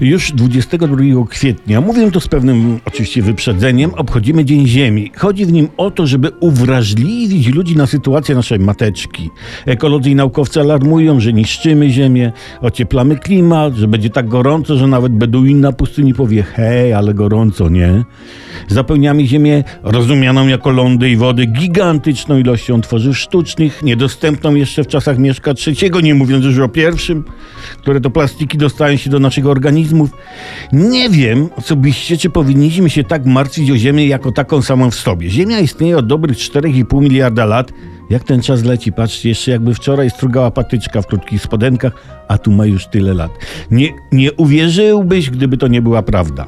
Już 22 kwietnia, mówię to z pewnym oczywiście wyprzedzeniem, obchodzimy Dzień Ziemi. Chodzi w nim o to, żeby uwrażliwić ludzi na sytuację naszej mateczki. Ekolodzy i naukowcy alarmują, że niszczymy Ziemię, ocieplamy klimat, że będzie tak gorąco, że nawet Beduin na pustyni powie hej, ale gorąco, nie? Zapełniamy Ziemię rozumianą jako lądy i wody gigantyczną ilością tworzyw sztucznych, niedostępną jeszcze w czasach Mieszka trzeciego, nie mówiąc już o pierwszym, które to plastiki dostają się do naszych organizmów. Nie wiem osobiście, czy powinniśmy się tak martwić o Ziemię jako taką samą w sobie. Ziemia istnieje od dobrych 4,5 miliarda lat. Jak ten czas leci, patrzcie, jeszcze jakby wczoraj strugała patyczka w krótkich spodenkach, a tu ma już tyle lat. Nie, nie uwierzyłbyś, gdyby to nie była prawda.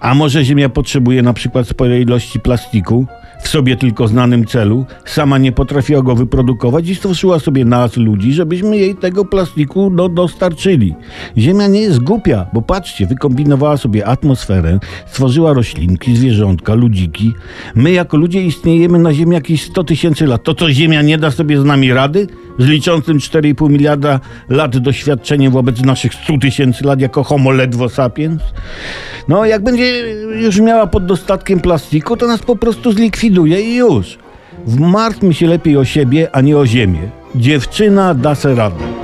A może Ziemia potrzebuje na przykład sporej ilości plastiku, w sobie tylko znanym celu, sama nie potrafiła go wyprodukować i stworzyła sobie nas, ludzi, żebyśmy jej tego plastiku no, dostarczyli. Ziemia nie jest głupia, bo patrzcie, wykombinowała sobie atmosferę, stworzyła roślinki, zwierzątka, ludziki. My jako ludzie istniejemy na Ziemi jakieś 100 tysięcy lat. To co, Ziemia nie da sobie z nami rady? Z liczącym 4,5 miliarda lat doświadczeniem wobec naszych 100 tysięcy lat jako homo ledwo sapiens? No, jak będzie już miała pod dostatkiem plastiku, to nas po prostu zlikwiduje i już. Wmartwmy się lepiej o siebie, a nie o ziemię. Dziewczyna da se radę.